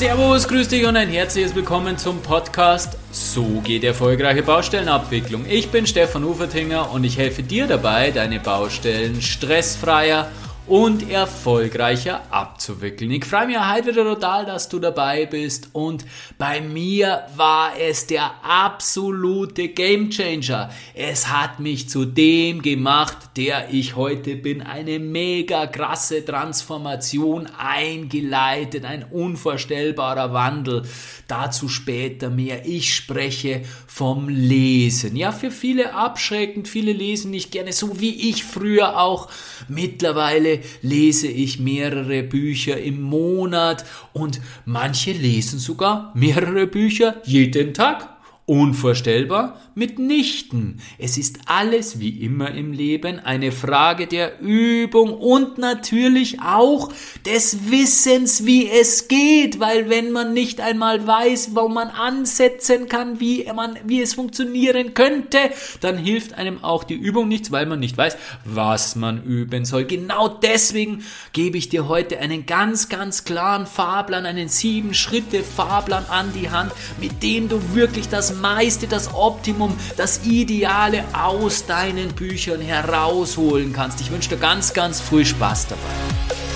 Servus, grüß dich und ein herzliches Willkommen zum Podcast So geht erfolgreiche Baustellenabwicklung. Ich bin Stefan Ufertinger und ich helfe dir dabei, deine Baustellen stressfreier und erfolgreicher abzuwickeln. Ich freue mich heute wieder total, dass du dabei bist und bei mir war es der absolute Gamechanger. Es hat mich zu dem gemacht, der ich heute bin. Eine mega krasse Transformation eingeleitet, ein unvorstellbarer Wandel. Dazu später mehr. Ich spreche vom Lesen. Ja, für viele abschreckend, viele lesen nicht gerne, so wie ich früher auch. Mittlerweile lese ich mehrere Bücher im Monat und manche lesen sogar mehrere Bücher jeden Tag. Unvorstellbar? Mitnichten. Es ist alles wie immer im Leben eine Frage der Übung und natürlich auch des Wissens, wie es geht, weil wenn man nicht einmal weiß, wo man ansetzen kann, wie man, wie es funktionieren könnte, dann hilft einem auch die Übung nichts, weil man nicht weiß, was man üben soll. Genau deswegen gebe ich dir heute einen ganz, ganz klaren Fahrplan, einen sieben Schritte Fahrplan an die Hand, mit dem du wirklich das meiste, das Optimum, das Ideale aus deinen Büchern herausholen kannst. Ich wünsche dir ganz, ganz viel Spaß dabei.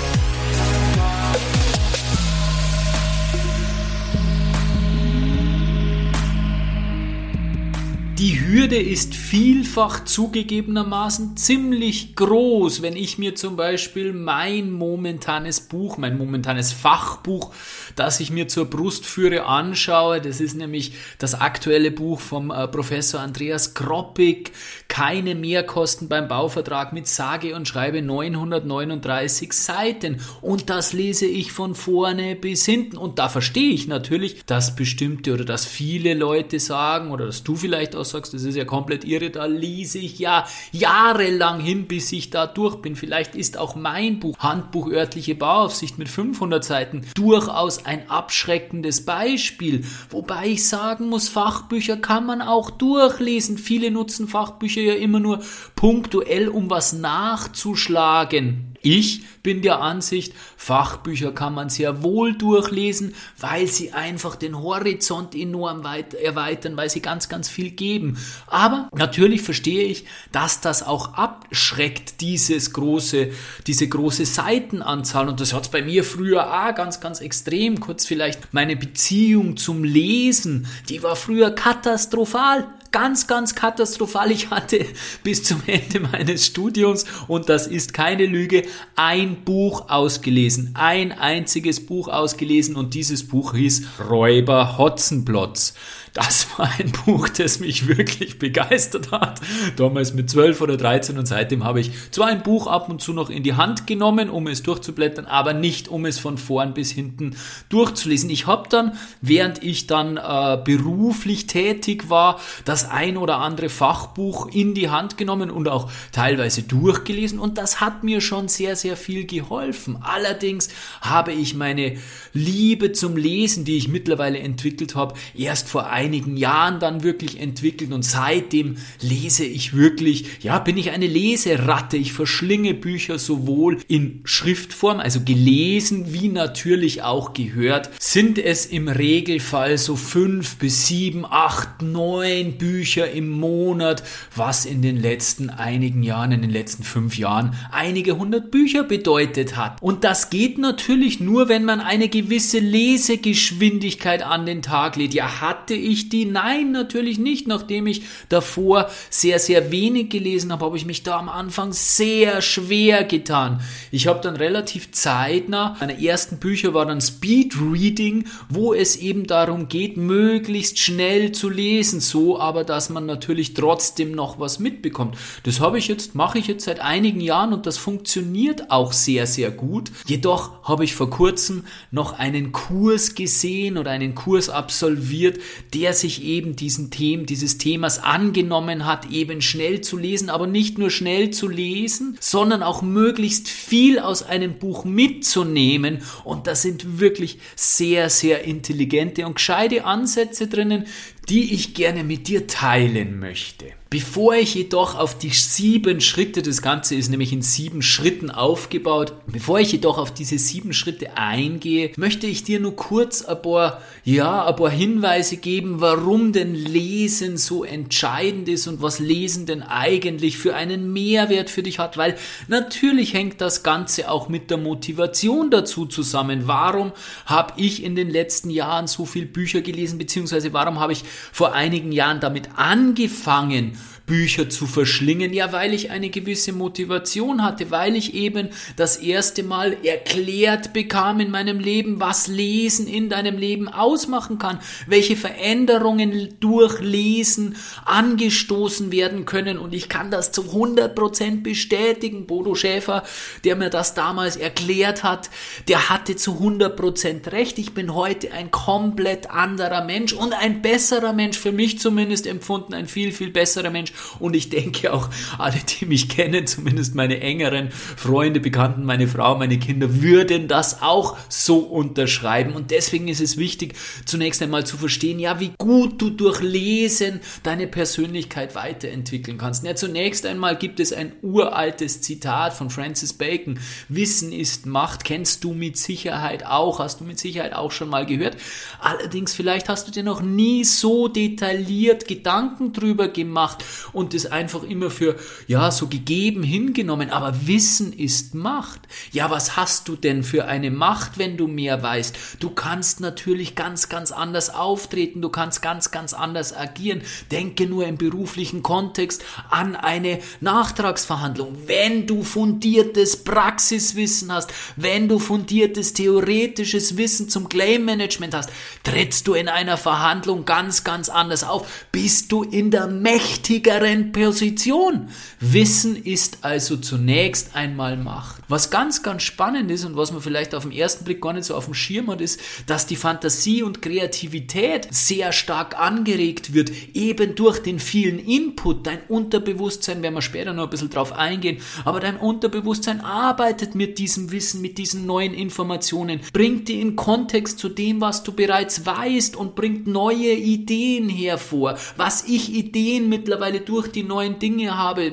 Hürde ist vielfach zugegebenermaßen ziemlich groß, wenn ich mir zum Beispiel mein momentanes Buch, mein momentanes Fachbuch, das ich mir zur Brust führe, anschaue. Das ist nämlich das aktuelle Buch vom äh, Professor Andreas Kroppig, keine Mehrkosten beim Bauvertrag mit sage und schreibe 939 Seiten. Und das lese ich von vorne bis hinten. Und da verstehe ich natürlich, dass bestimmte oder dass viele Leute sagen oder dass du vielleicht auch sagst, das ist ja komplett irre, da lese ich ja jahrelang hin, bis ich da durch bin. Vielleicht ist auch mein Buch Handbuch örtliche Bauaufsicht mit 500 Seiten durchaus ein abschreckendes Beispiel. Wobei ich sagen muss, Fachbücher kann man auch durchlesen. Viele nutzen Fachbücher ja immer nur punktuell, um was nachzuschlagen. Ich bin der Ansicht, Fachbücher kann man sehr wohl durchlesen, weil sie einfach den Horizont enorm weit erweitern, weil sie ganz, ganz viel geben. Aber natürlich verstehe ich, dass das auch abschreckt, dieses große, diese große Seitenanzahl. Und das hat es bei mir früher auch ganz, ganz extrem. Kurz vielleicht meine Beziehung zum Lesen, die war früher katastrophal ganz, ganz katastrophal. Ich hatte bis zum Ende meines Studiums, und das ist keine Lüge, ein Buch ausgelesen. Ein einziges Buch ausgelesen und dieses Buch hieß Räuber Hotzenplotz. Das war ein Buch, das mich wirklich begeistert hat. Damals mit 12 oder 13 und seitdem habe ich zwar ein Buch ab und zu noch in die Hand genommen, um es durchzublättern, aber nicht, um es von vorn bis hinten durchzulesen. Ich habe dann, während ich dann äh, beruflich tätig war, das ein oder andere Fachbuch in die Hand genommen und auch teilweise durchgelesen und das hat mir schon sehr, sehr viel geholfen. Allerdings habe ich meine Liebe zum Lesen, die ich mittlerweile entwickelt habe, erst vor ein einigen Jahren dann wirklich entwickelt und seitdem lese ich wirklich, ja, bin ich eine Leseratte. Ich verschlinge Bücher sowohl in Schriftform, also gelesen, wie natürlich auch gehört. Sind es im Regelfall so fünf bis sieben, acht, neun Bücher im Monat, was in den letzten einigen Jahren, in den letzten fünf Jahren einige hundert Bücher bedeutet hat. Und das geht natürlich nur, wenn man eine gewisse Lesegeschwindigkeit an den Tag legt. Ja, hatte ich ich die? Nein, natürlich nicht. Nachdem ich davor sehr, sehr wenig gelesen habe, habe ich mich da am Anfang sehr schwer getan. Ich habe dann relativ zeitnah, meine ersten Bücher war dann Speed Reading, wo es eben darum geht, möglichst schnell zu lesen, so aber, dass man natürlich trotzdem noch was mitbekommt. Das habe ich jetzt, mache ich jetzt seit einigen Jahren und das funktioniert auch sehr, sehr gut. Jedoch habe ich vor kurzem noch einen Kurs gesehen oder einen Kurs absolviert, der der sich eben diesen Themen, dieses Themas angenommen hat, eben schnell zu lesen, aber nicht nur schnell zu lesen, sondern auch möglichst viel aus einem Buch mitzunehmen. Und da sind wirklich sehr, sehr intelligente und gescheite Ansätze drinnen, die ich gerne mit dir teilen möchte. Bevor ich jedoch auf die sieben Schritte, das Ganze ist nämlich in sieben Schritten aufgebaut, bevor ich jedoch auf diese sieben Schritte eingehe, möchte ich dir nur kurz ein paar, ja, ein paar Hinweise geben, warum denn Lesen so entscheidend ist und was Lesen denn eigentlich für einen Mehrwert für dich hat, weil natürlich hängt das Ganze auch mit der Motivation dazu zusammen. Warum habe ich in den letzten Jahren so viel Bücher gelesen, beziehungsweise warum habe ich vor einigen Jahren damit angefangen, Bücher zu verschlingen? Ja, weil ich eine gewisse Motivation hatte, weil ich eben das erste Mal erklärt bekam in meinem Leben, was Lesen in deinem Leben ausmachen kann, welche Veränderungen durch Lesen angestoßen werden können und ich kann das zu 100% bestätigen. Bodo Schäfer, der mir das damals erklärt hat, der hatte zu 100% recht. Ich bin heute ein komplett anderer Mensch und ein besserer Mensch, für mich zumindest empfunden, ein viel, viel besserer Mensch und ich denke auch alle, die mich kennen, zumindest meine engeren Freunde, Bekannten, meine Frau, meine Kinder, würden das auch so unterschreiben. Und deswegen ist es wichtig, zunächst einmal zu verstehen, ja, wie gut du durch Lesen deine Persönlichkeit weiterentwickeln kannst. Ja, zunächst einmal gibt es ein uraltes Zitat von Francis Bacon. Wissen ist Macht. Kennst du mit Sicherheit auch, hast du mit Sicherheit auch schon mal gehört. Allerdings vielleicht hast du dir noch nie so detailliert Gedanken drüber gemacht und das einfach immer für, ja, so gegeben hingenommen. Aber Wissen ist Macht. Ja, was hast du denn für eine Macht, wenn du mehr weißt? Du kannst natürlich ganz, ganz anders auftreten. Du kannst ganz, ganz anders agieren. Denke nur im beruflichen Kontext an eine Nachtragsverhandlung. Wenn du fundiertes Praxiswissen hast, wenn du fundiertes theoretisches Wissen zum Claim Management hast, trittst du in einer Verhandlung ganz, ganz anders auf. Bist du in der mächtigeren besseren Position. Wissen ist also zunächst einmal Macht. Was ganz, ganz spannend ist und was man vielleicht auf den ersten Blick gar nicht so auf dem Schirm hat, ist, dass die Fantasie und Kreativität sehr stark angeregt wird, eben durch den vielen Input. Dein Unterbewusstsein, werden wir später noch ein bisschen drauf eingehen, aber dein Unterbewusstsein arbeitet mit diesem Wissen, mit diesen neuen Informationen, bringt die in Kontext zu dem, was du bereits weißt und bringt neue Ideen hervor. Was ich Ideen mittlerweile durch die neuen Dinge habe.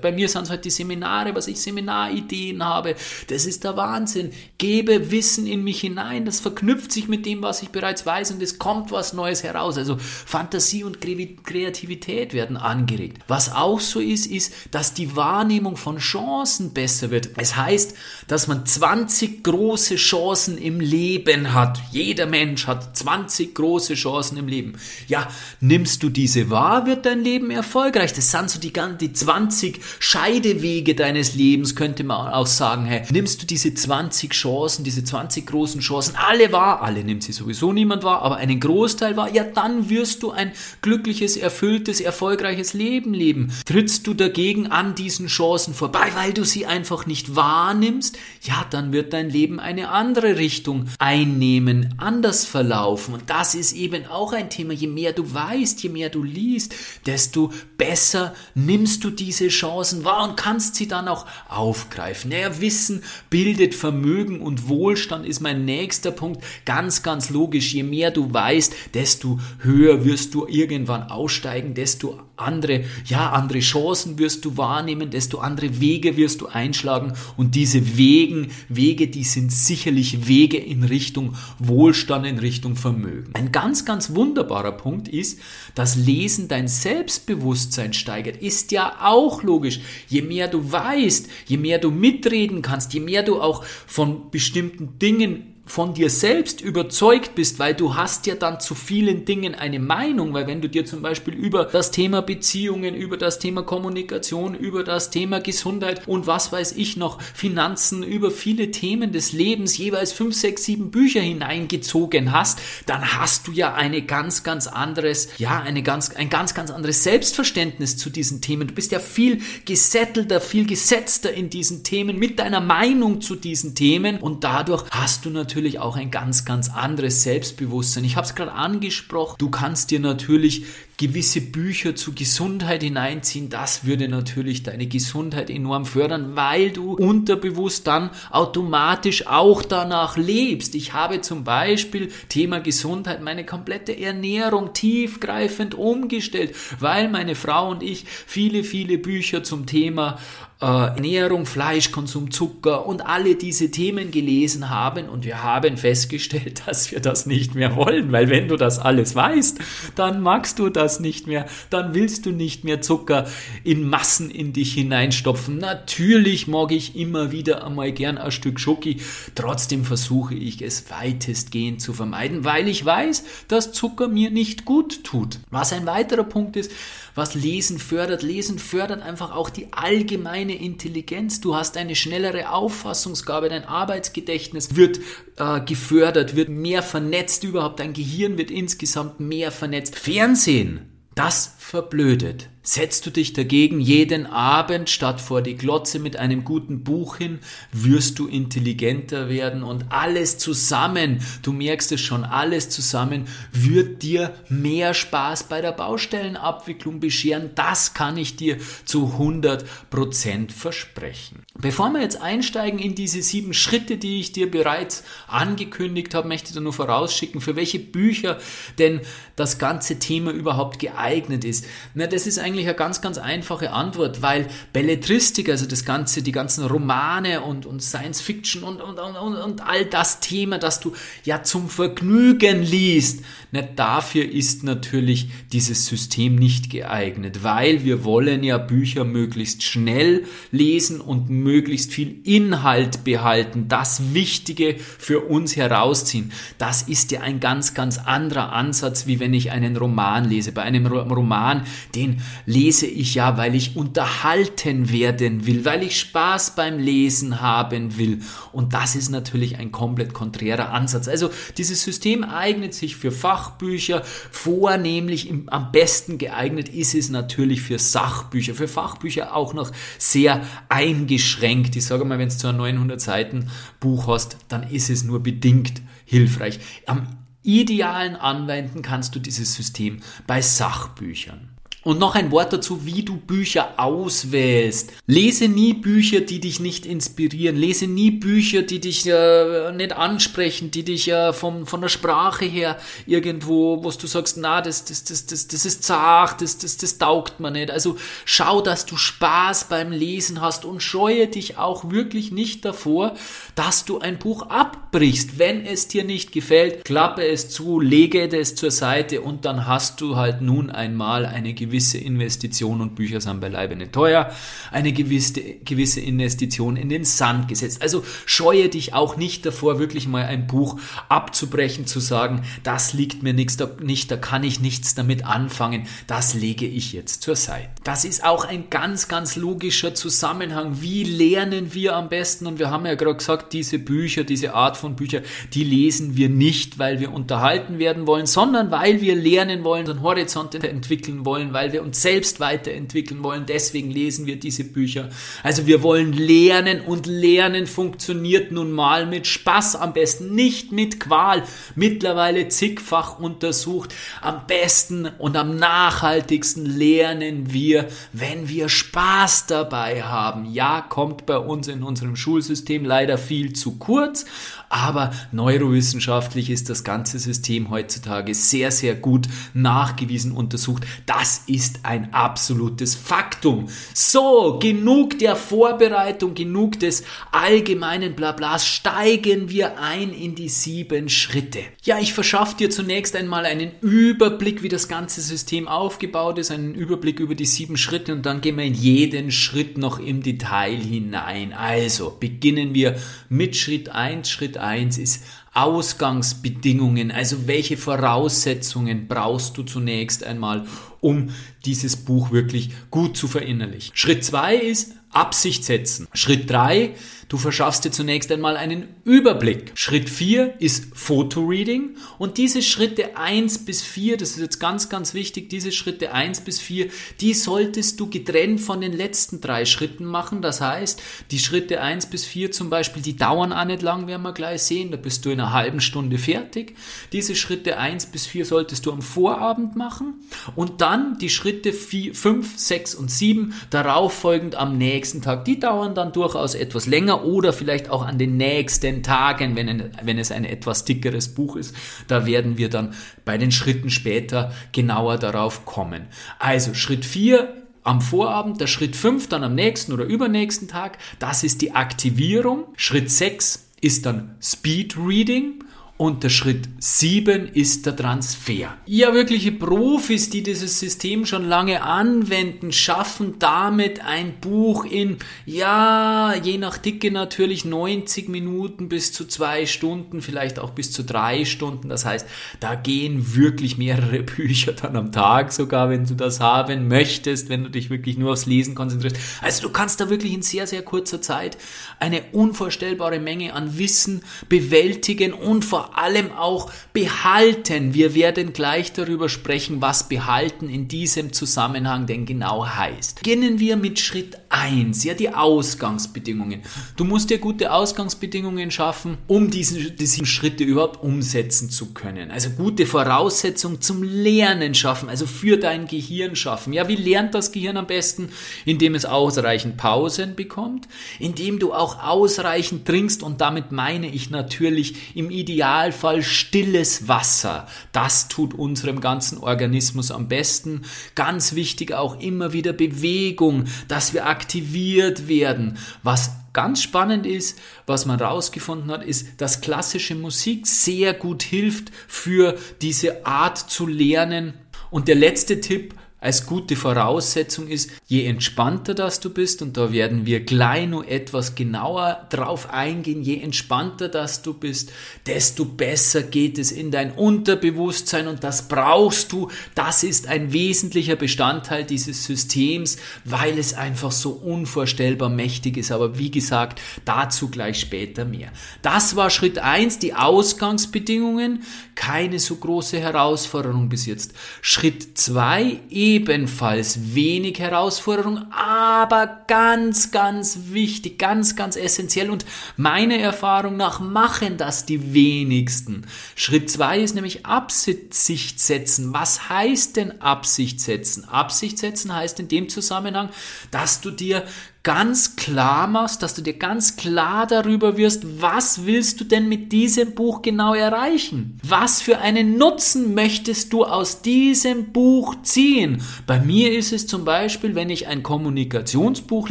Bei mir sind es halt die Seminare, was ich Seminarideen habe. Das ist der Wahnsinn. Gebe Wissen in mich hinein. Das verknüpft sich mit dem, was ich bereits weiß und es kommt was Neues heraus. Also Fantasie und Kreativität werden angeregt. Was auch so ist, ist, dass die Wahrnehmung von Chancen besser wird. Es heißt, dass man 20 große Chancen im Leben hat. Jeder Mensch hat 20 große Chancen im Leben. Ja, nimmst du diese wahr, wird dein Leben erfolgreich erfolgreich. Das sind so die, die 20 Scheidewege deines Lebens, könnte man auch sagen. Hey, nimmst du diese 20 Chancen, diese 20 großen Chancen, alle wahr, alle nimmt sie sowieso niemand wahr, aber einen Großteil wahr, ja, dann wirst du ein glückliches, erfülltes, erfolgreiches Leben leben. Trittst du dagegen an diesen Chancen vorbei, weil du sie einfach nicht wahrnimmst, ja, dann wird dein Leben eine andere Richtung einnehmen, anders verlaufen. Und das ist eben auch ein Thema. Je mehr du weißt, je mehr du liest, desto besser nimmst du diese Chancen wahr und kannst sie dann auch aufgreifen. Naja, Wissen bildet Vermögen und Wohlstand ist mein nächster Punkt. Ganz, ganz logisch. Je mehr du weißt, desto höher wirst du irgendwann aussteigen, desto andere, ja, andere Chancen wirst du wahrnehmen, desto andere Wege wirst du einschlagen und diese Wegen, Wege, die sind sicherlich Wege in Richtung Wohlstand, in Richtung Vermögen. Ein ganz, ganz wunderbarer Punkt ist, dass Lesen dein Selbstbewusstsein steigert. Ist ja auch logisch. Je mehr du weißt, je mehr du mitreden kannst, je mehr du auch von bestimmten Dingen von dir selbst überzeugt bist, weil du hast ja dann zu vielen Dingen eine Meinung, weil wenn du dir zum Beispiel über das Thema Beziehungen, über das Thema Kommunikation, über das Thema Gesundheit und was weiß ich noch, Finanzen, über viele Themen des Lebens jeweils fünf, sechs, sieben Bücher hineingezogen hast, dann hast du ja eine ganz, ganz anderes, ja, eine ganz, ein ganz, ganz anderes Selbstverständnis zu diesen Themen. Du bist ja viel gesettelter, viel gesetzter in diesen Themen mit deiner Meinung zu diesen Themen und dadurch hast du natürlich natürlich auch ein ganz, ganz anderes Selbstbewusstsein. Ich habe es gerade angesprochen, du kannst dir natürlich gewisse Bücher zu Gesundheit hineinziehen. Das würde natürlich deine Gesundheit enorm fördern, weil du unterbewusst dann automatisch auch danach lebst. Ich habe zum Beispiel Thema Gesundheit meine komplette Ernährung tiefgreifend umgestellt, weil meine Frau und ich viele, viele Bücher zum Thema äh, Ernährung, Fleischkonsum, Zucker und alle diese Themen gelesen haben und wir haben festgestellt, dass wir das nicht mehr wollen, weil wenn du das alles weißt, dann magst du das nicht mehr, dann willst du nicht mehr Zucker in Massen in dich hineinstopfen. Natürlich mag ich immer wieder einmal gern ein Stück Schoki, trotzdem versuche ich es weitestgehend zu vermeiden, weil ich weiß, dass Zucker mir nicht gut tut. Was ein weiterer Punkt ist, was Lesen fördert. Lesen fördert einfach auch die allgemeine Intelligenz. Du hast eine schnellere Auffassungsgabe, dein Arbeitsgedächtnis wird äh, gefördert, wird mehr vernetzt überhaupt, dein Gehirn wird insgesamt mehr vernetzt. Fernsehen, das verblödet. Setzt du dich dagegen jeden Abend statt vor die Glotze mit einem guten Buch hin, wirst du intelligenter werden und alles zusammen, du merkst es schon, alles zusammen wird dir mehr Spaß bei der Baustellenabwicklung bescheren. Das kann ich dir zu 100 Prozent versprechen. Bevor wir jetzt einsteigen in diese sieben Schritte, die ich dir bereits angekündigt habe, möchte ich dir nur vorausschicken, für welche Bücher denn das ganze Thema überhaupt geeignet ist. Na, das ist eigentlich eine ganz, ganz einfache Antwort, weil Belletristik, also das Ganze, die ganzen Romane und, und Science Fiction und, und, und, und all das Thema, das du ja zum Vergnügen liest, na, dafür ist natürlich dieses System nicht geeignet, weil wir wollen ja Bücher möglichst schnell lesen und möglichst viel Inhalt behalten, das Wichtige für uns herausziehen. Das ist ja ein ganz, ganz anderer Ansatz, wie wenn ich einen Roman lese. Bei einem Roman, den lese ich ja, weil ich unterhalten werden will, weil ich Spaß beim Lesen haben will. Und das ist natürlich ein komplett konträrer Ansatz. Also dieses System eignet sich für Fachbücher, vornehmlich im, am besten geeignet ist es natürlich für Sachbücher, für Fachbücher auch noch sehr eingeschränkt. Ich sage mal, wenn du so ein 900 Seiten Buch hast, dann ist es nur bedingt hilfreich. Am idealen anwenden kannst du dieses System bei Sachbüchern. Und noch ein Wort dazu, wie du Bücher auswählst. Lese nie Bücher, die dich nicht inspirieren. Lese nie Bücher, die dich äh, nicht ansprechen, die dich äh, vom, von der Sprache her irgendwo, wo du sagst, na, das, das, das, das, das ist zart, das, das, das taugt mir nicht. Also schau, dass du Spaß beim Lesen hast und scheue dich auch wirklich nicht davor, dass du ein Buch abbrichst. Wenn es dir nicht gefällt, klappe es zu, lege es zur Seite und dann hast du halt nun einmal eine gewisse gewisse Investition und Bücher sind beileibe nicht teuer, eine gewisse, gewisse Investition in den Sand gesetzt. Also scheue dich auch nicht davor, wirklich mal ein Buch abzubrechen, zu sagen, das liegt mir nichts, da, nicht, da kann ich nichts damit anfangen, das lege ich jetzt zur Seite. Das ist auch ein ganz, ganz logischer Zusammenhang. Wie lernen wir am besten? Und wir haben ja gerade gesagt, diese Bücher, diese Art von Bücher, die lesen wir nicht, weil wir unterhalten werden wollen, sondern weil wir lernen wollen, einen Horizont entwickeln wollen, weil weil wir uns selbst weiterentwickeln wollen. Deswegen lesen wir diese Bücher. Also wir wollen lernen und Lernen funktioniert nun mal mit Spaß am besten, nicht mit Qual. Mittlerweile zigfach untersucht. Am besten und am nachhaltigsten lernen wir, wenn wir Spaß dabei haben. Ja, kommt bei uns in unserem Schulsystem leider viel zu kurz, aber neurowissenschaftlich ist das ganze System heutzutage sehr, sehr gut nachgewiesen untersucht. Das ist ein absolutes Faktum. So, genug der Vorbereitung, genug des allgemeinen Blablas, steigen wir ein in die sieben Schritte. Ja, ich verschaffe dir zunächst einmal einen Überblick, wie das ganze System aufgebaut ist, einen Überblick über die sieben Schritte und dann gehen wir in jeden Schritt noch im Detail hinein. Also, beginnen wir mit Schritt 1. Schritt 1 ist Ausgangsbedingungen, also welche Voraussetzungen brauchst du zunächst einmal, um dieses Buch wirklich gut zu verinnerlichen. Schritt zwei ist Absicht setzen. Schritt drei Du verschaffst dir zunächst einmal einen Überblick. Schritt 4 ist Fotoreading und diese Schritte 1 bis 4, das ist jetzt ganz, ganz wichtig, diese Schritte 1 bis 4, die solltest du getrennt von den letzten drei Schritten machen. Das heißt, die Schritte 1 bis 4 zum Beispiel, die dauern auch nicht lang, werden wir gleich sehen, da bist du in einer halben Stunde fertig. Diese Schritte 1 bis 4 solltest du am Vorabend machen und dann die Schritte 4, 5, 6 und 7 darauf folgend am nächsten Tag. Die dauern dann durchaus etwas länger oder vielleicht auch an den nächsten Tagen, wenn, wenn es ein etwas dickeres Buch ist. Da werden wir dann bei den Schritten später genauer darauf kommen. Also Schritt 4 am Vorabend, der Schritt 5 dann am nächsten oder übernächsten Tag, das ist die Aktivierung. Schritt 6 ist dann Speed Reading und der Schritt 7 ist der Transfer. Ja, wirkliche Profis, die dieses System schon lange anwenden, schaffen damit ein Buch in, ja, je nach Dicke natürlich 90 Minuten bis zu zwei Stunden, vielleicht auch bis zu drei Stunden. Das heißt, da gehen wirklich mehrere Bücher dann am Tag sogar, wenn du das haben möchtest, wenn du dich wirklich nur aufs Lesen konzentrierst. Also du kannst da wirklich in sehr, sehr kurzer Zeit eine unvorstellbare Menge an Wissen bewältigen und vor allem auch behalten. Wir werden gleich darüber sprechen, was behalten in diesem Zusammenhang denn genau heißt. Beginnen wir mit Schritt 1, ja die Ausgangsbedingungen. Du musst dir gute Ausgangsbedingungen schaffen, um diesen, diesen Schritte überhaupt umsetzen zu können. Also gute Voraussetzungen zum Lernen schaffen, also für dein Gehirn schaffen. Ja, wie lernt das Gehirn am besten? Indem es ausreichend Pausen bekommt, indem du auch ausreichend trinkst und damit meine ich natürlich im Ideal Idealfall stilles Wasser. Das tut unserem ganzen Organismus am besten. Ganz wichtig auch immer wieder Bewegung, dass wir aktiviert werden. Was ganz spannend ist, was man herausgefunden hat, ist, dass klassische Musik sehr gut hilft für diese Art zu lernen. Und der letzte Tipp, als gute Voraussetzung ist, je entspannter das du bist, und da werden wir gleich noch etwas genauer drauf eingehen, je entspannter das du bist, desto besser geht es in dein Unterbewusstsein und das brauchst du. Das ist ein wesentlicher Bestandteil dieses Systems, weil es einfach so unvorstellbar mächtig ist. Aber wie gesagt, dazu gleich später mehr. Das war Schritt eins, die Ausgangsbedingungen. Keine so große Herausforderung bis jetzt. Schritt zwei ebenfalls wenig Herausforderung, aber ganz, ganz wichtig, ganz, ganz essentiell und meiner Erfahrung nach machen das die wenigsten. Schritt zwei ist nämlich Absicht setzen. Was heißt denn Absicht setzen? Absicht setzen heißt in dem Zusammenhang, dass du dir ganz klar machst, dass du dir ganz klar darüber wirst, was willst du denn mit diesem Buch genau erreichen? Was für einen Nutzen möchtest du aus diesem Buch ziehen? Bei mir ist es zum Beispiel, wenn ich ein Kommunikationsbuch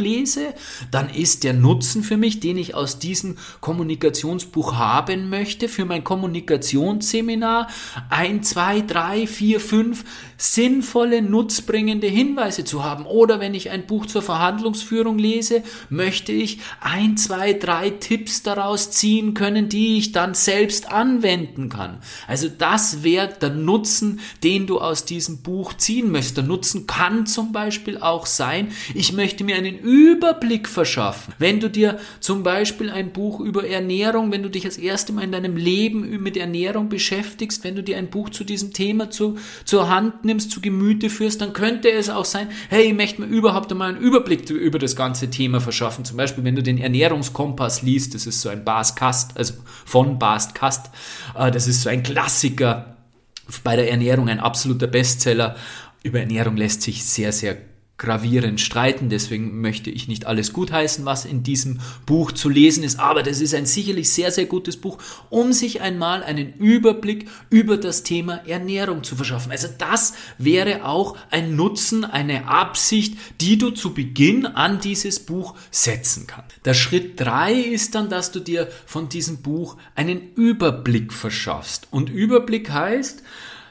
lese, dann ist der Nutzen für mich, den ich aus diesem Kommunikationsbuch haben möchte, für mein Kommunikationsseminar, ein, zwei, drei, vier, fünf sinnvolle, nutzbringende Hinweise zu haben. Oder wenn ich ein Buch zur Verhandlungsführung lese, möchte ich ein, zwei, drei Tipps daraus ziehen können, die ich dann selbst anwenden kann. Also das wäre der Nutzen, den du aus diesem Buch ziehen möchtest. Der Nutzen kann zum Beispiel auch sein, ich möchte mir einen Überblick verschaffen. Wenn du dir zum Beispiel ein Buch über Ernährung, wenn du dich das erste Mal in deinem Leben mit Ernährung beschäftigst, wenn du dir ein Buch zu diesem Thema zu, zur Hand nimmst, zu Gemüte führst, dann könnte es auch sein, hey, ich möchte mir überhaupt einmal einen Überblick über das Ganze ganze Thema verschaffen. Zum Beispiel, wenn du den Ernährungskompass liest, das ist so ein Bas Kast, also von Bas Kast, äh, das ist so ein Klassiker bei der Ernährung, ein absoluter Bestseller. Über Ernährung lässt sich sehr, sehr gravierend streiten. Deswegen möchte ich nicht alles gutheißen, was in diesem Buch zu lesen ist. Aber das ist ein sicherlich sehr, sehr gutes Buch, um sich einmal einen Überblick über das Thema Ernährung zu verschaffen. Also das wäre auch ein Nutzen, eine Absicht, die du zu Beginn an dieses Buch setzen kannst. Der Schritt drei ist dann, dass du dir von diesem Buch einen Überblick verschaffst. Und Überblick heißt,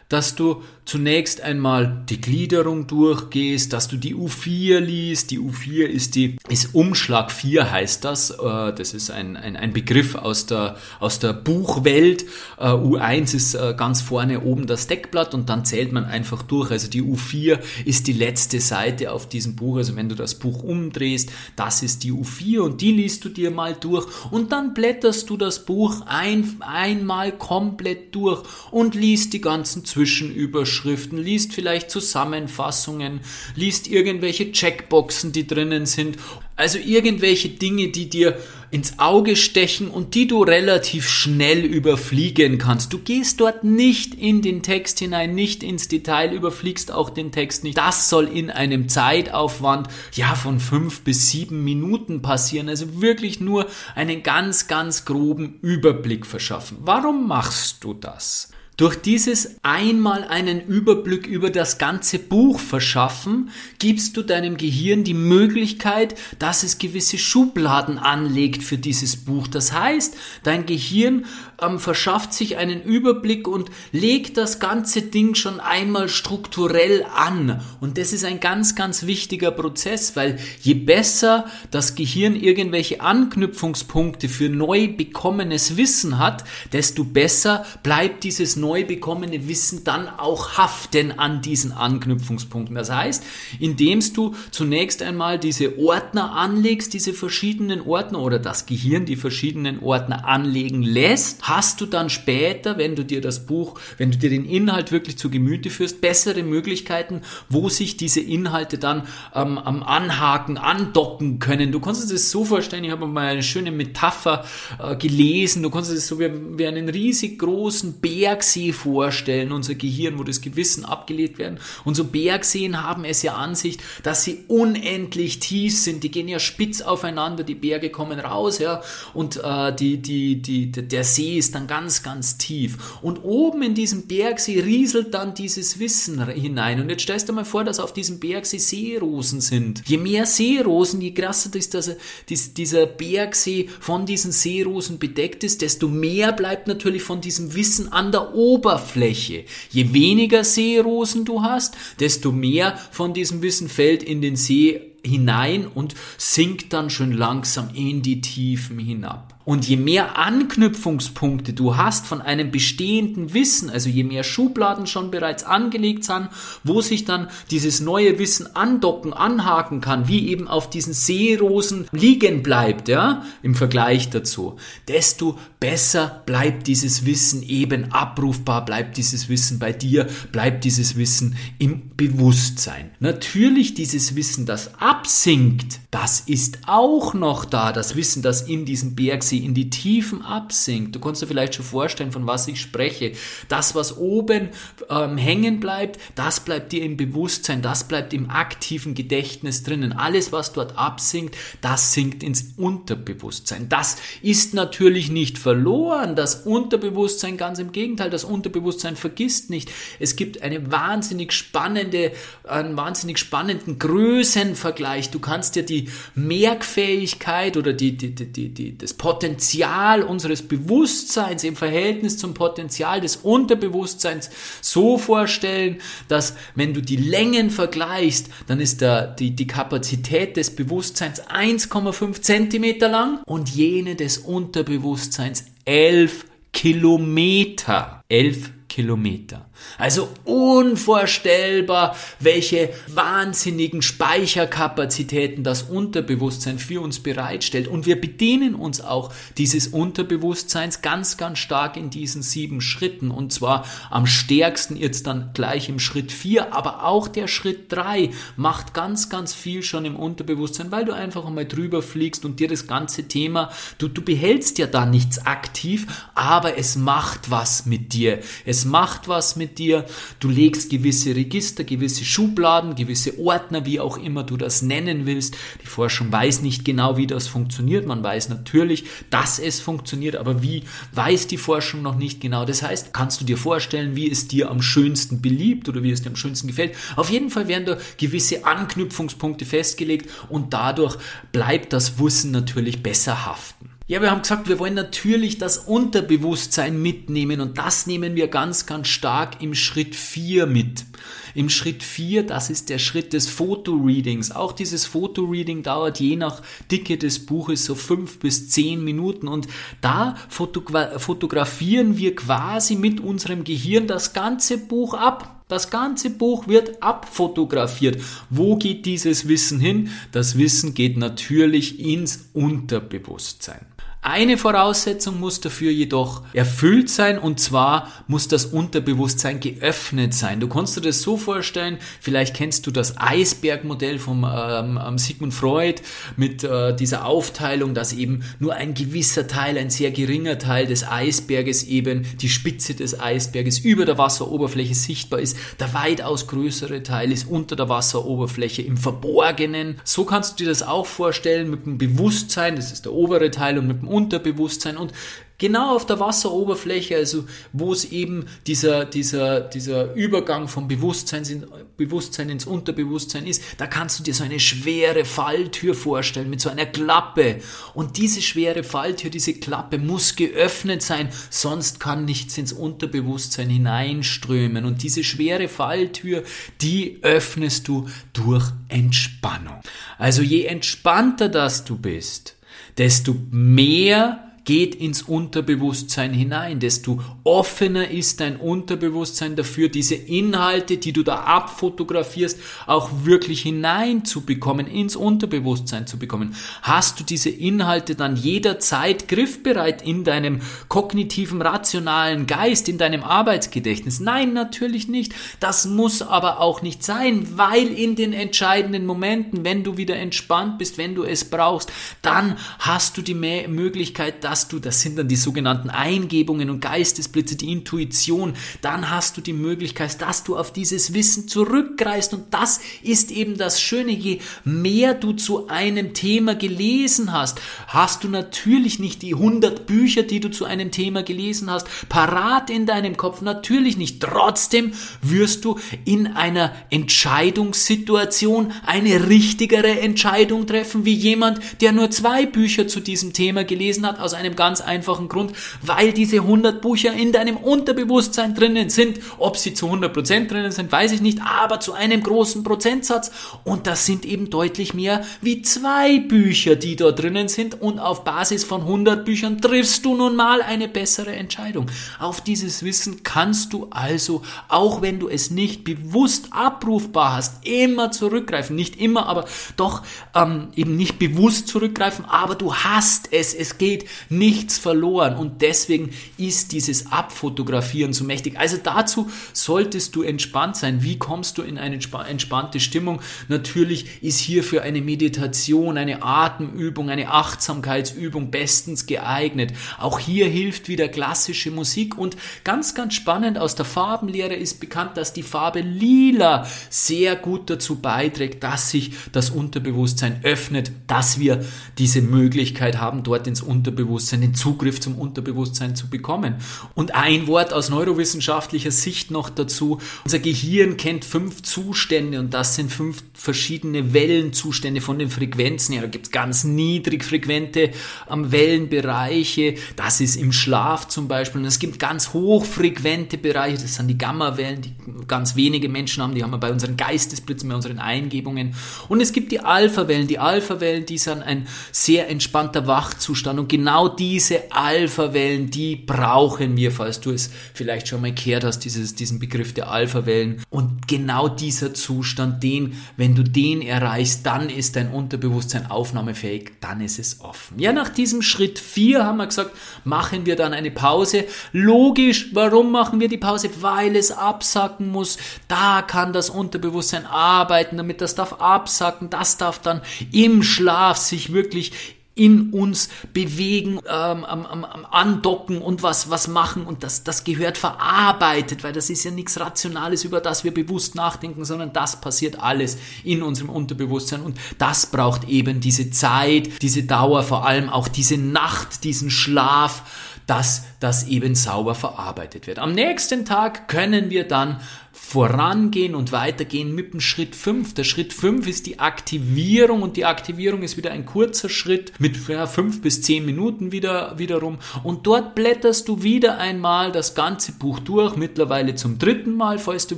dass du zunächst einmal die Gliederung durchgehst, dass du die U4 liest. Die U4 ist die, ist Umschlag 4 heißt das. Äh, das ist ein, ein, ein Begriff aus der, aus der Buchwelt. Äh, U1 ist äh, ganz vorne oben das Deckblatt und dann zählt man einfach durch. Also die U4 ist die letzte Seite auf diesem Buch. Also wenn du das Buch umdrehst, das ist die U4 und die liest du dir mal durch und dann blätterst du das Buch ein, einmal komplett durch und liest die ganzen Zwischenüberschriften, liest vielleicht Zusammenfassungen, liest irgendwelche Checkboxen, die drinnen sind also irgendwelche Dinge, die dir ins Auge stechen und die du relativ schnell überfliegen kannst. Du gehst dort nicht in den Text hinein, nicht ins Detail, überfliegst auch den Text nicht. Das soll in einem Zeitaufwand ja von fünf bis sieben Minuten passieren. Also wirklich nur einen ganz, ganz groben Überblick verschaffen. Warum machst du das? Durch dieses einmal einen Überblick über das ganze Buch verschaffen, gibst du deinem Gehirn die Möglichkeit, dass es gewisse Schubladen anlegt für dieses Buch. Das heißt, dein Gehirn ähm, verschafft sich einen Überblick und legt das ganze Ding schon einmal strukturell an. Und das ist ein ganz, ganz wichtiger Prozess, weil je besser das Gehirn irgendwelche Anknüpfungspunkte für neu bekommenes Wissen hat, desto besser bleibt dieses neu neu bekommene Wissen dann auch haften an diesen Anknüpfungspunkten. Das heißt, indem du zunächst einmal diese Ordner anlegst, diese verschiedenen Ordner oder das Gehirn die verschiedenen Ordner anlegen lässt, hast du dann später, wenn du dir das Buch, wenn du dir den Inhalt wirklich zu Gemüte führst, bessere Möglichkeiten, wo sich diese Inhalte dann ähm, am Anhaken, andocken können. Du kannst es so vorstellen, ich habe mal eine schöne Metapher äh, gelesen, du kannst es so wie, wie einen riesig großen Bergsee Bergsee vorstellen, unser Gehirn, wo das Gewissen abgelegt werden. Und so Bergseen haben es ja an sich, dass sie unendlich tief sind. Die gehen ja spitz aufeinander, die Berge kommen raus, ja, und äh, die, die, die, der See ist dann ganz, ganz tief. Und oben in diesem Bergsee rieselt dann dieses Wissen hinein. Und jetzt stellst du mal vor, dass auf diesem Bergsee Seerosen sind. Je mehr Seerosen, je krasser ist das, dieser Bergsee von diesen Seerosen bedeckt ist, desto mehr bleibt natürlich von diesem Wissen an der Oberfläche Oberfläche. Je weniger Seerosen du hast, desto mehr von diesem Wissen fällt in den See hinein und sinkt dann schon langsam in die Tiefen hinab. Und je mehr Anknüpfungspunkte du hast von einem bestehenden Wissen, also je mehr Schubladen schon bereits angelegt sind, wo sich dann dieses neue Wissen andocken, anhaken kann, wie eben auf diesen Seerosen liegen bleibt, ja, im Vergleich dazu, desto besser bleibt dieses Wissen eben abrufbar, bleibt dieses Wissen bei dir, bleibt dieses Wissen im Bewusstsein. Natürlich dieses Wissen, das absinkt, das ist auch noch da, das Wissen, das in diesem Bergsee in die Tiefen absinkt. Du kannst dir vielleicht schon vorstellen, von was ich spreche. Das, was oben ähm, hängen bleibt, das bleibt dir im Bewusstsein, das bleibt im aktiven Gedächtnis drinnen. Alles, was dort absinkt, das sinkt ins Unterbewusstsein. Das ist natürlich nicht verloren. Das Unterbewusstsein, ganz im Gegenteil, das Unterbewusstsein vergisst nicht. Es gibt eine wahnsinnig spannende, einen wahnsinnig spannenden Größenvergleich. Du kannst dir die Merkfähigkeit oder die, die, die, die, das Potenzial unseres Bewusstseins im Verhältnis zum Potenzial des Unterbewusstseins so vorstellen, dass wenn du die Längen vergleichst, dann ist da die, die Kapazität des Bewusstseins 1,5 Zentimeter lang und jene des Unterbewusstseins 11 Kilometer. 11 Kilometer. Also unvorstellbar, welche wahnsinnigen Speicherkapazitäten das Unterbewusstsein für uns bereitstellt. Und wir bedienen uns auch dieses Unterbewusstseins ganz, ganz stark in diesen sieben Schritten. Und zwar am stärksten jetzt dann gleich im Schritt vier, aber auch der Schritt drei macht ganz, ganz viel schon im Unterbewusstsein, weil du einfach einmal drüber fliegst und dir das ganze Thema, du, du behältst ja da nichts aktiv, aber es macht was mit dir. Es macht was mit dir. Du legst gewisse Register, gewisse Schubladen, gewisse Ordner, wie auch immer du das nennen willst. Die Forschung weiß nicht genau, wie das funktioniert. Man weiß natürlich, dass es funktioniert, aber wie weiß die Forschung noch nicht genau. Das heißt, kannst du dir vorstellen, wie es dir am schönsten beliebt oder wie es dir am schönsten gefällt. Auf jeden Fall werden da gewisse Anknüpfungspunkte festgelegt und dadurch bleibt das Wissen natürlich besser haften. Ja, wir haben gesagt, wir wollen natürlich das Unterbewusstsein mitnehmen und das nehmen wir ganz, ganz stark im Schritt 4 mit. Im Schritt 4, das ist der Schritt des Fotoreadings. Auch dieses Fotoreading dauert je nach Dicke des Buches so fünf bis zehn Minuten und da fotografieren wir quasi mit unserem Gehirn das ganze Buch ab. Das ganze Buch wird abfotografiert. Wo geht dieses Wissen hin? Das Wissen geht natürlich ins Unterbewusstsein. Eine Voraussetzung muss dafür jedoch erfüllt sein und zwar muss das Unterbewusstsein geöffnet sein. Du kannst dir das so vorstellen, vielleicht kennst du das Eisbergmodell vom ähm, ähm, Sigmund Freud mit äh, dieser Aufteilung, dass eben nur ein gewisser Teil, ein sehr geringer Teil des Eisberges eben die Spitze des Eisberges über der Wasseroberfläche sichtbar ist. Der weitaus größere Teil ist unter der Wasseroberfläche im Verborgenen. So kannst du dir das auch vorstellen mit dem Bewusstsein, das ist der obere Teil und mit dem Unterbewusstsein und genau auf der Wasseroberfläche, also wo es eben dieser, dieser, dieser Übergang vom Bewusstsein, in, Bewusstsein ins Unterbewusstsein ist, da kannst du dir so eine schwere Falltür vorstellen mit so einer Klappe. Und diese schwere Falltür, diese Klappe muss geöffnet sein, sonst kann nichts ins Unterbewusstsein hineinströmen. Und diese schwere Falltür, die öffnest du durch Entspannung. Also je entspannter das du bist, desto mehr geht ins Unterbewusstsein hinein, desto offener ist dein Unterbewusstsein dafür, diese Inhalte, die du da abfotografierst, auch wirklich hineinzubekommen, ins Unterbewusstsein zu bekommen. Hast du diese Inhalte dann jederzeit griffbereit in deinem kognitiven, rationalen Geist, in deinem Arbeitsgedächtnis? Nein, natürlich nicht. Das muss aber auch nicht sein, weil in den entscheidenden Momenten, wenn du wieder entspannt bist, wenn du es brauchst, dann hast du die Möglichkeit, dass hast du, das sind dann die sogenannten Eingebungen und Geistesblitze, die Intuition, dann hast du die Möglichkeit, dass du auf dieses Wissen zurückgreifst und das ist eben das Schöne, je mehr du zu einem Thema gelesen hast, hast du natürlich nicht die 100 Bücher, die du zu einem Thema gelesen hast, parat in deinem Kopf, natürlich nicht. Trotzdem wirst du in einer Entscheidungssituation eine richtigere Entscheidung treffen, wie jemand, der nur zwei Bücher zu diesem Thema gelesen hat, aus einem ganz einfachen Grund, weil diese 100 Bücher in deinem Unterbewusstsein drinnen sind. Ob sie zu 100% drinnen sind, weiß ich nicht, aber zu einem großen Prozentsatz. Und das sind eben deutlich mehr wie zwei Bücher, die dort drinnen sind. Und auf Basis von 100 Büchern triffst du nun mal eine bessere Entscheidung. Auf dieses Wissen kannst du also, auch wenn du es nicht bewusst abrufbar hast, immer zurückgreifen. Nicht immer, aber doch ähm, eben nicht bewusst zurückgreifen, aber du hast es. Es geht nichts verloren und deswegen ist dieses Abfotografieren so mächtig. Also dazu solltest du entspannt sein. Wie kommst du in eine entspannte Stimmung? Natürlich ist hierfür eine Meditation, eine Atemübung, eine Achtsamkeitsübung bestens geeignet. Auch hier hilft wieder klassische Musik und ganz, ganz spannend aus der Farbenlehre ist bekannt, dass die Farbe lila sehr gut dazu beiträgt, dass sich das Unterbewusstsein öffnet, dass wir diese Möglichkeit haben, dort ins Unterbewusstsein Unterbewusstsein, den Zugriff zum Unterbewusstsein zu bekommen. Und ein Wort aus neurowissenschaftlicher Sicht noch dazu. Unser Gehirn kennt fünf Zustände und das sind fünf verschiedene Wellenzustände von den Frequenzen. Ja, da gibt es ganz niedrig frequente ähm, Wellenbereiche. Das ist im Schlaf zum Beispiel. Und es gibt ganz hochfrequente Bereiche. Das sind die Gammawellen, die ganz wenige Menschen haben. Die haben wir bei unseren Geistesblitzen, bei unseren Eingebungen. Und es gibt die Alpha-Wellen. Die Alpha-Wellen, die sind ein sehr entspannter Wachzustand. Und genau diese Alpha-Wellen, die brauchen wir, falls du es vielleicht schon mal gehört hast, dieses, diesen Begriff der Alpha-Wellen. Und genau dieser Zustand, den, wenn du den erreichst, dann ist dein Unterbewusstsein aufnahmefähig, dann ist es offen. Ja, nach diesem Schritt 4 haben wir gesagt, machen wir dann eine Pause. Logisch, warum machen wir die Pause? Weil es absacken muss. Da kann das Unterbewusstsein arbeiten, damit das darf absacken. Das darf dann im Schlaf sich wirklich in uns bewegen, ähm, am, am, am andocken und was, was machen. Und das, das gehört verarbeitet, weil das ist ja nichts Rationales, über das wir bewusst nachdenken, sondern das passiert alles in unserem Unterbewusstsein. Und das braucht eben diese Zeit, diese Dauer, vor allem auch diese Nacht, diesen Schlaf, dass das eben sauber verarbeitet wird. Am nächsten Tag können wir dann vorangehen und weitergehen mit dem Schritt 5. Der Schritt 5 ist die Aktivierung und die Aktivierung ist wieder ein kurzer Schritt mit ja, 5 bis 10 Minuten wieder, wiederum. Und dort blätterst du wieder einmal das ganze Buch durch, mittlerweile zum dritten Mal, falls du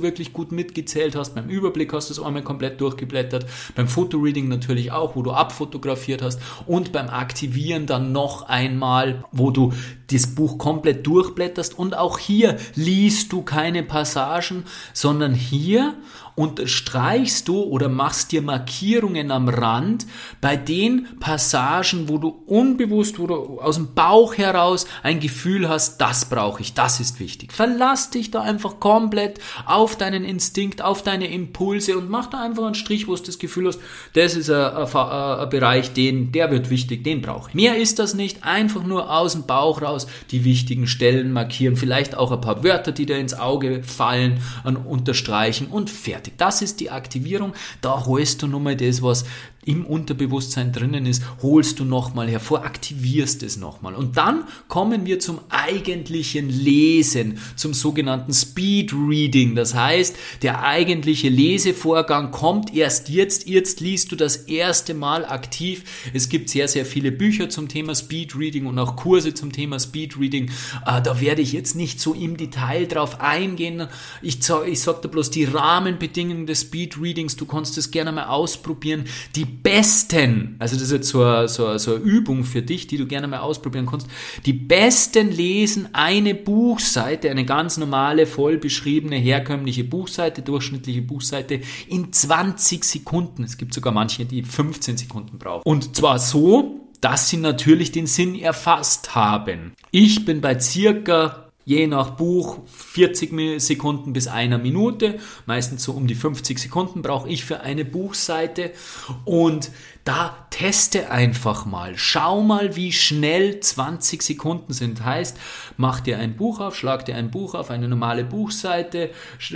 wirklich gut mitgezählt hast. Beim Überblick hast du es einmal komplett durchgeblättert. Beim Fotoreading natürlich auch, wo du abfotografiert hast. Und beim Aktivieren dann noch einmal, wo du das Buch komplett durchblätterst. Und auch hier liest du keine Passagen, sondern hier unterstreichst du oder machst dir Markierungen am Rand bei den Passagen, wo du unbewusst, wo du aus dem Bauch heraus ein Gefühl hast, das brauche ich, das ist wichtig. Verlass dich da einfach komplett auf deinen Instinkt, auf deine Impulse und mach da einfach einen Strich, wo du das Gefühl hast, das ist ein, ein, ein Bereich, den, der wird wichtig, den brauche ich. Mehr ist das nicht, einfach nur aus dem Bauch raus die wichtigen Stellen markieren, vielleicht auch ein paar Wörter, die dir ins Auge fallen, unterstreichen und fertig fertig. Das ist die Aktivierung. Da holst du nochmal das, was im Unterbewusstsein drinnen ist, holst du nochmal hervor, aktivierst es nochmal. Und dann kommen wir zum eigentlichen Lesen, zum sogenannten Speed Reading. Das heißt, der eigentliche Lesevorgang kommt erst jetzt. Jetzt liest du das erste Mal aktiv. Es gibt sehr, sehr viele Bücher zum Thema Speed Reading und auch Kurse zum Thema Speed Reading. Äh, da werde ich jetzt nicht so im Detail drauf eingehen. Ich, ich sage da bloß die Rahmenbedingungen des Speed Readings. Du kannst es gerne mal ausprobieren. Die besten, also das ist jetzt so eine, so, eine, so eine Übung für dich, die du gerne mal ausprobieren kannst, die besten lesen eine Buchseite, eine ganz normale, voll beschriebene, herkömmliche Buchseite, durchschnittliche Buchseite in 20 Sekunden. Es gibt sogar manche, die 15 Sekunden brauchen. Und zwar so, dass sie natürlich den Sinn erfasst haben. Ich bin bei circa je nach Buch 40 Sekunden bis einer Minute, meistens so um die 50 Sekunden brauche ich für eine Buchseite. Und da teste einfach mal. Schau mal, wie schnell 20 Sekunden sind. Heißt, mach dir ein Buch auf, schlag dir ein Buch auf, eine normale Buchseite,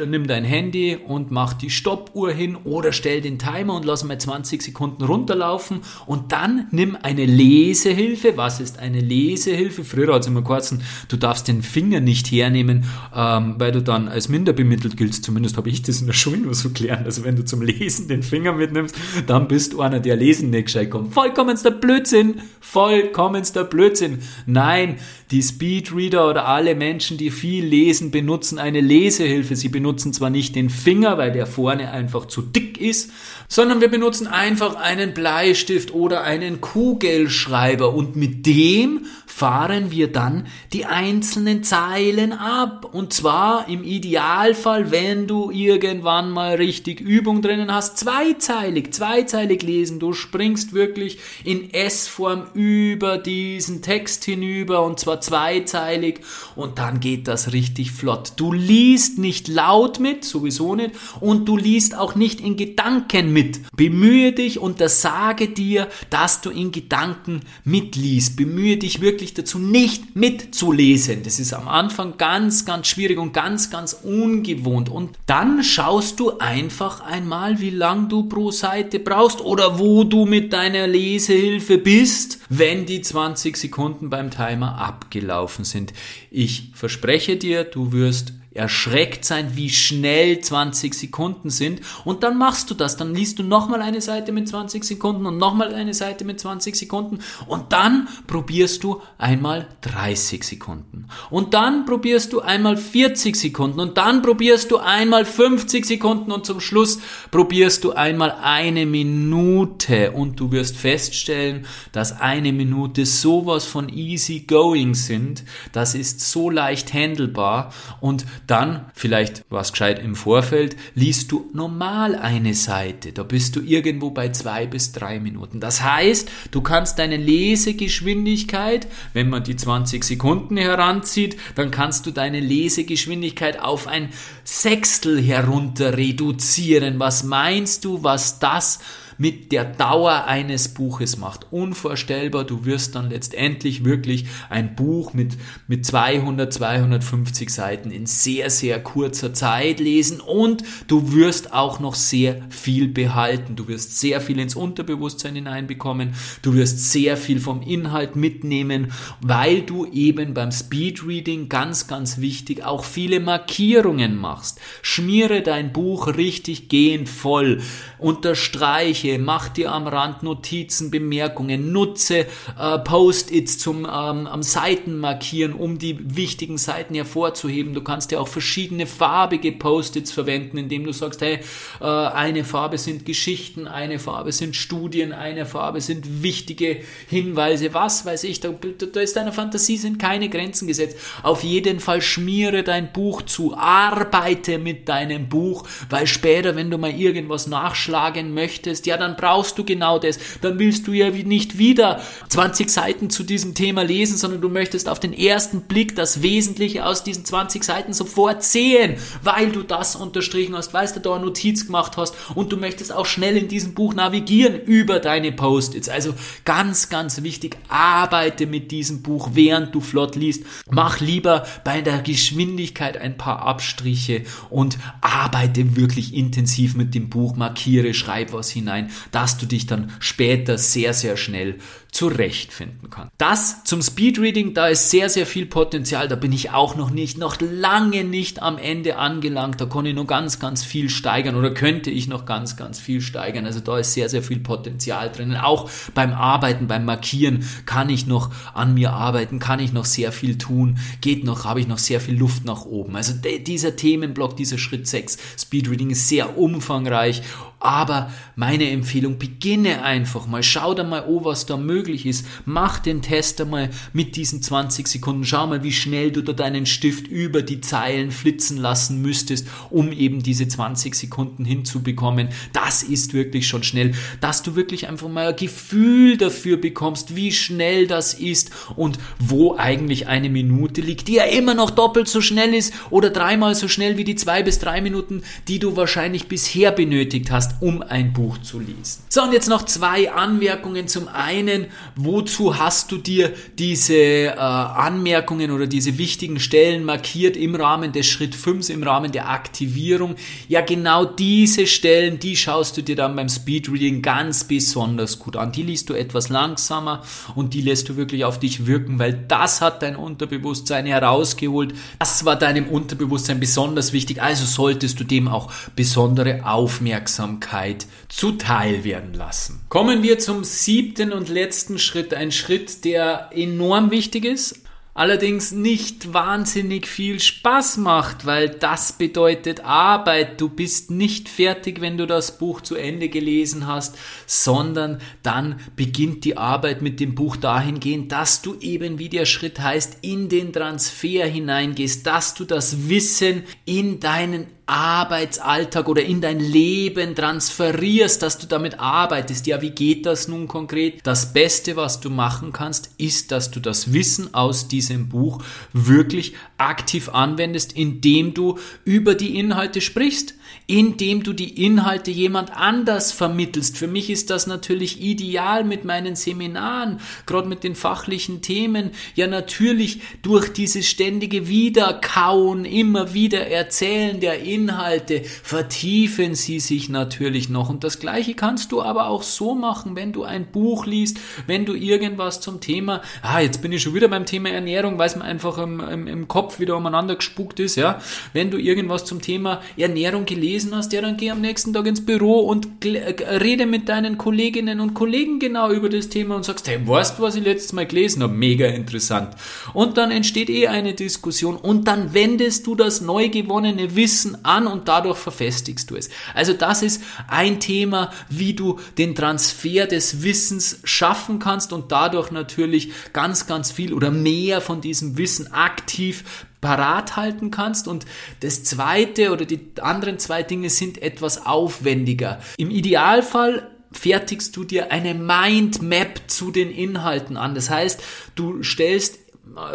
nimm dein Handy und mach die Stoppuhr hin oder stell den Timer und lass mal 20 Sekunden runterlaufen und dann nimm eine Lesehilfe. Was ist eine Lesehilfe? Früher hat es immer geheißen, du darfst den Finger nicht hernehmen, ähm, weil du dann als minder bemittelt giltst. Zumindest habe ich das in der Schule nur so gelernt. Also wenn du zum Lesen den Finger mitnimmst, dann bist du einer, der lesen Lesen nicht gescheit kommt. Vollkommenster Blödsinn. Vollkommenster Blödsinn. Nein, die Speedreader oder alle Menschen, die viel lesen, benutzen eine Lesehilfe. Sie benutzen zwar nicht den Finger, weil der vorne einfach zu dick ist, sondern wir benutzen einfach einen Bleistift oder einen Kugelschreiber und mit dem fahren wir dann die einzelnen Zeilen ab. Und zwar im Idealfall, wenn du irgendwann mal richtig Übung drinnen hast, zweizeilig, zweizeilig lesen. Du springst wirklich in S-Form über diesen Text hinüber und zwar zweizeilig und dann geht das richtig flott. Du liest nicht laut mit, sowieso nicht, und du liest auch nicht in Gedanken mit. Bemühe dich und sage dir, dass du in Gedanken mitliest. Bemühe dich wirklich dazu, nicht mitzulesen. Das ist am Anfang ganz, ganz schwierig und ganz, ganz ungewohnt. Und dann schaust du einfach einmal, wie lang du pro Seite brauchst oder wo du mit deiner Lesehilfe bist, wenn die 20 Sekunden beim Timer abgelaufen sind. Ich verspreche dir, du wirst erschreckt sein, wie schnell 20 Sekunden sind. Und dann machst du das. Dann liest du nochmal eine Seite mit 20 Sekunden und nochmal eine Seite mit 20 Sekunden. Und dann probierst du einmal 30 Sekunden. Und dann probierst du einmal 40 Sekunden. Und dann probierst du einmal 50 Sekunden. Und zum Schluss probierst du einmal eine Minute. Und du wirst feststellen, dass eine Minute sowas von easy going sind. Das ist so leicht handelbar. Und dann, vielleicht was gescheit im Vorfeld, liest du normal eine Seite. Da bist du irgendwo bei zwei bis drei Minuten. Das heißt, du kannst deine Lesegeschwindigkeit, wenn man die 20 Sekunden heranzieht, dann kannst du deine Lesegeschwindigkeit auf ein Sechstel herunter reduzieren. Was meinst du, was das mit der Dauer eines Buches macht. Unvorstellbar, du wirst dann letztendlich wirklich ein Buch mit, mit 200, 250 Seiten in sehr, sehr kurzer Zeit lesen und du wirst auch noch sehr viel behalten. Du wirst sehr viel ins Unterbewusstsein hineinbekommen, du wirst sehr viel vom Inhalt mitnehmen, weil du eben beim Speedreading ganz, ganz wichtig auch viele Markierungen machst. Schmiere dein Buch richtig gehend voll, unterstreiche, mach dir am Rand Notizen, Bemerkungen, nutze äh, Post-its zum ähm, am Seiten markieren, um die wichtigen Seiten hervorzuheben. Du kannst ja auch verschiedene farbige Post-its verwenden, indem du sagst, hey, äh, eine Farbe sind Geschichten, eine Farbe sind Studien, eine Farbe sind wichtige Hinweise, was weiß ich, da, da ist deiner Fantasie sind keine Grenzen gesetzt. Auf jeden Fall schmiere dein Buch zu, arbeite mit deinem Buch, weil später, wenn du mal irgendwas nachschlagen möchtest, ja, dann brauchst du genau das. Dann willst du ja nicht wieder 20 Seiten zu diesem Thema lesen, sondern du möchtest auf den ersten Blick das Wesentliche aus diesen 20 Seiten sofort sehen, weil du das unterstrichen hast, weil du da eine Notiz gemacht hast und du möchtest auch schnell in diesem Buch navigieren über deine Post-its. Also ganz, ganz wichtig, arbeite mit diesem Buch, während du flott liest. Mach lieber bei der Geschwindigkeit ein paar Abstriche und arbeite wirklich intensiv mit dem Buch, markiere, schreib was hinein, dass du dich dann später sehr, sehr schnell zurechtfinden kann. Das zum Speedreading, da ist sehr, sehr viel Potenzial. Da bin ich auch noch nicht, noch lange nicht am Ende angelangt. Da kann ich noch ganz, ganz viel steigern oder könnte ich noch ganz, ganz viel steigern. Also da ist sehr, sehr viel Potenzial drinnen. Auch beim Arbeiten, beim Markieren kann ich noch an mir arbeiten, kann ich noch sehr viel tun, geht noch, habe ich noch sehr viel Luft nach oben. Also dieser Themenblock, dieser Schritt 6 Speedreading ist sehr umfangreich aber meine Empfehlung, beginne einfach mal, schau da mal, oh, was da möglich ist. Mach den Test einmal mit diesen 20 Sekunden. Schau mal, wie schnell du da deinen Stift über die Zeilen flitzen lassen müsstest, um eben diese 20 Sekunden hinzubekommen. Das ist wirklich schon schnell, dass du wirklich einfach mal ein Gefühl dafür bekommst, wie schnell das ist und wo eigentlich eine Minute liegt, die ja immer noch doppelt so schnell ist oder dreimal so schnell wie die zwei bis drei Minuten, die du wahrscheinlich bisher benötigt hast, um ein Buch zu lesen. So, und jetzt noch zwei Anmerkungen. Zum einen, wozu hast du dir diese äh, Anmerkungen oder diese wichtigen Stellen markiert im Rahmen des Schritt 5, im Rahmen der Aktivierung? Ja, genau diese Stellen, die schaust du dir dann beim Speedreading ganz besonders gut an. Die liest du etwas langsamer und die lässt du wirklich auf dich wirken, weil das hat dein Unterbewusstsein herausgeholt. Das war deinem Unterbewusstsein besonders wichtig, also solltest du dem auch besondere Aufmerksamkeit zuteil werden lassen. Kommen wir zum siebten und letzten Schritt. Ein Schritt, der enorm wichtig ist, allerdings nicht wahnsinnig viel Spaß macht, weil das bedeutet Arbeit. Du bist nicht fertig, wenn du das Buch zu Ende gelesen hast, sondern dann beginnt die Arbeit mit dem Buch dahingehend, dass du eben, wie der Schritt heißt, in den Transfer hineingehst, dass du das Wissen in deinen Arbeitsalltag oder in dein Leben transferierst, dass du damit arbeitest. Ja, wie geht das nun konkret? Das Beste, was du machen kannst, ist, dass du das Wissen aus diesem Buch wirklich aktiv anwendest, indem du über die Inhalte sprichst indem du die Inhalte jemand anders vermittelst. Für mich ist das natürlich ideal mit meinen Seminaren, gerade mit den fachlichen Themen. Ja, natürlich durch dieses ständige Wiederkauen, immer wieder Erzählen der Inhalte vertiefen sie sich natürlich noch. Und das Gleiche kannst du aber auch so machen, wenn du ein Buch liest, wenn du irgendwas zum Thema, ah, jetzt bin ich schon wieder beim Thema Ernährung, weil es mir einfach im, im, im Kopf wieder umeinander gespuckt ist, ja. Wenn du irgendwas zum Thema Ernährung gelesen hast, ja, dann geh am nächsten Tag ins Büro und rede mit deinen Kolleginnen und Kollegen genau über das Thema und sagst, hey, weißt du, was ich letztes Mal gelesen habe? Mega interessant. Und dann entsteht eh eine Diskussion und dann wendest du das neu gewonnene Wissen an und dadurch verfestigst du es. Also das ist ein Thema, wie du den Transfer des Wissens schaffen kannst und dadurch natürlich ganz, ganz viel oder mehr von diesem Wissen aktiv parat halten kannst. Und das zweite oder die anderen zwei Dinge sind etwas aufwendiger. Im Idealfall fertigst du dir eine Mindmap zu den Inhalten an. Das heißt, du stellst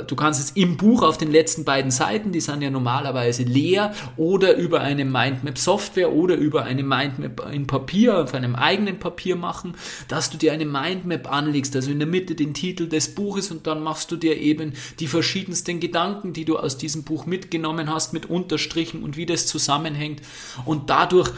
du kannst es im Buch auf den letzten beiden Seiten, die sind ja normalerweise leer, oder über eine Mindmap-Software oder über eine Mindmap in Papier, auf einem eigenen Papier machen, dass du dir eine Mindmap anlegst, also in der Mitte den Titel des Buches und dann machst du dir eben die verschiedensten Gedanken, die du aus diesem Buch mitgenommen hast, mit Unterstrichen und wie das zusammenhängt. Und dadurch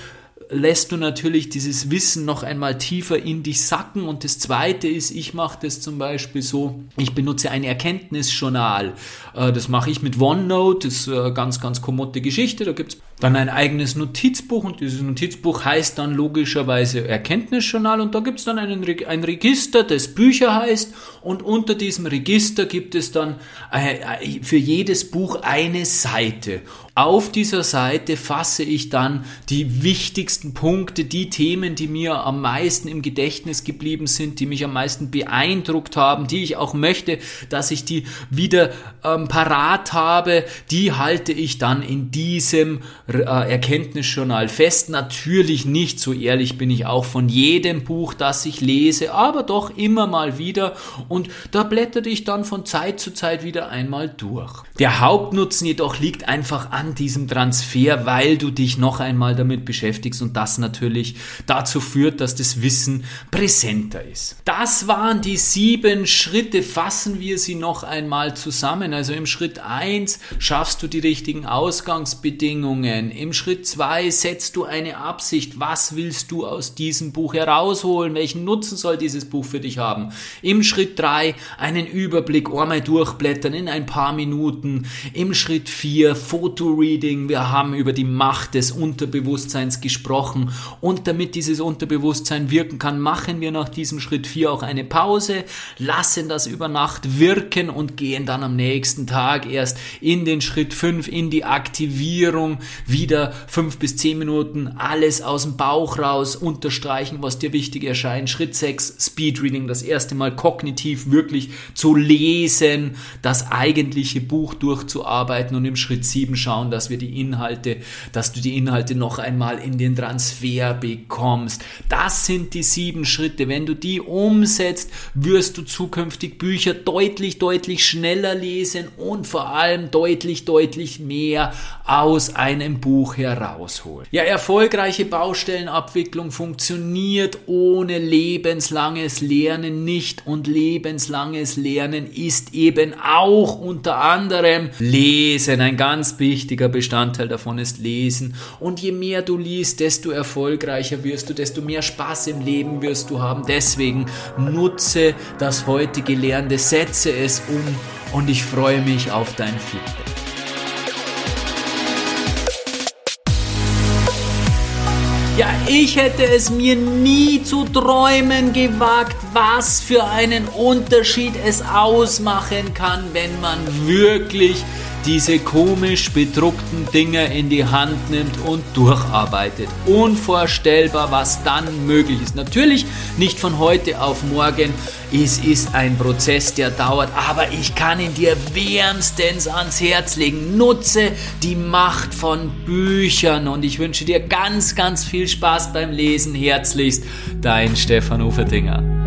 lässt du natürlich dieses Wissen noch einmal tiefer in dich sacken. Und das Zweite ist, ich mache das zum Beispiel so, ich benutze ein Erkenntnisjournal. Äh, das mache ich mit OneNote, das ist eine ganz, ganz kommode Geschichte. Da gibt es dann ein eigenes Notizbuch und dieses Notizbuch heißt dann logischerweise Erkenntnisjournal und da gibt es dann einen, ein Register, das Bücher heißt und unter diesem Register gibt es dann äh, äh, für jedes Buch eine Seite. Auf dieser Seite fasse ich dann die wichtigsten Punkte, die Themen, die mir am meisten im Gedächtnis geblieben sind, die mich am meisten beeindruckt haben, die ich auch möchte, dass ich die wieder ähm, parat habe, die halte ich dann in diesem Erkenntnisjournal fest. Natürlich nicht, so ehrlich bin ich auch von jedem Buch, das ich lese, aber doch immer mal wieder und da blätterte ich dann von Zeit zu Zeit wieder einmal durch. Der Hauptnutzen jedoch liegt einfach an an diesem Transfer, weil du dich noch einmal damit beschäftigst und das natürlich dazu führt, dass das Wissen präsenter ist. Das waren die sieben Schritte. Fassen wir sie noch einmal zusammen. Also im Schritt eins schaffst du die richtigen Ausgangsbedingungen. Im Schritt zwei setzt du eine Absicht. Was willst du aus diesem Buch herausholen? Welchen Nutzen soll dieses Buch für dich haben? Im Schritt drei einen Überblick, einmal durchblättern in ein paar Minuten. Im Schritt vier Foto Reading, wir haben über die Macht des Unterbewusstseins gesprochen und damit dieses Unterbewusstsein wirken kann, machen wir nach diesem Schritt 4 auch eine Pause, lassen das über Nacht wirken und gehen dann am nächsten Tag erst in den Schritt 5, in die Aktivierung, wieder 5 bis 10 Minuten alles aus dem Bauch raus, unterstreichen, was dir wichtig erscheint. Schritt 6, Speedreading, das erste Mal kognitiv wirklich zu lesen, das eigentliche Buch durchzuarbeiten und im Schritt 7 schauen, schauen, dass wir die Inhalte, dass du die Inhalte noch einmal in den Transfer bekommst. Das sind die sieben Schritte. Wenn du die umsetzt, wirst du zukünftig Bücher deutlich, deutlich schneller lesen und vor allem deutlich, deutlich mehr aus einem Buch herausholen. Ja, erfolgreiche Baustellenabwicklung funktioniert ohne lebenslanges Lernen nicht und lebenslanges Lernen ist eben auch unter anderem Lesen, ein ganz wichtiger Bestandteil davon ist Lesen. Und je mehr du liest, desto erfolgreicher wirst du, desto mehr Spaß im Leben wirst du haben. Deswegen nutze das heute Gelernte, setze es um und ich freue mich auf dein Feedback. Ja, ich hätte es mir nie zu träumen gewagt, was für einen Unterschied es ausmachen kann, wenn man wirklich diese komisch bedruckten Dinger in die Hand nimmt und durcharbeitet. Unvorstellbar, was dann möglich ist. Natürlich nicht von heute auf morgen. Es ist ein Prozess, der dauert, aber ich kann ihn dir wärmstens ans Herz legen. Nutze die Macht von Büchern und ich wünsche dir ganz, ganz viel Spaß beim Lesen. Herzlichst, dein Stefan Uferdinger.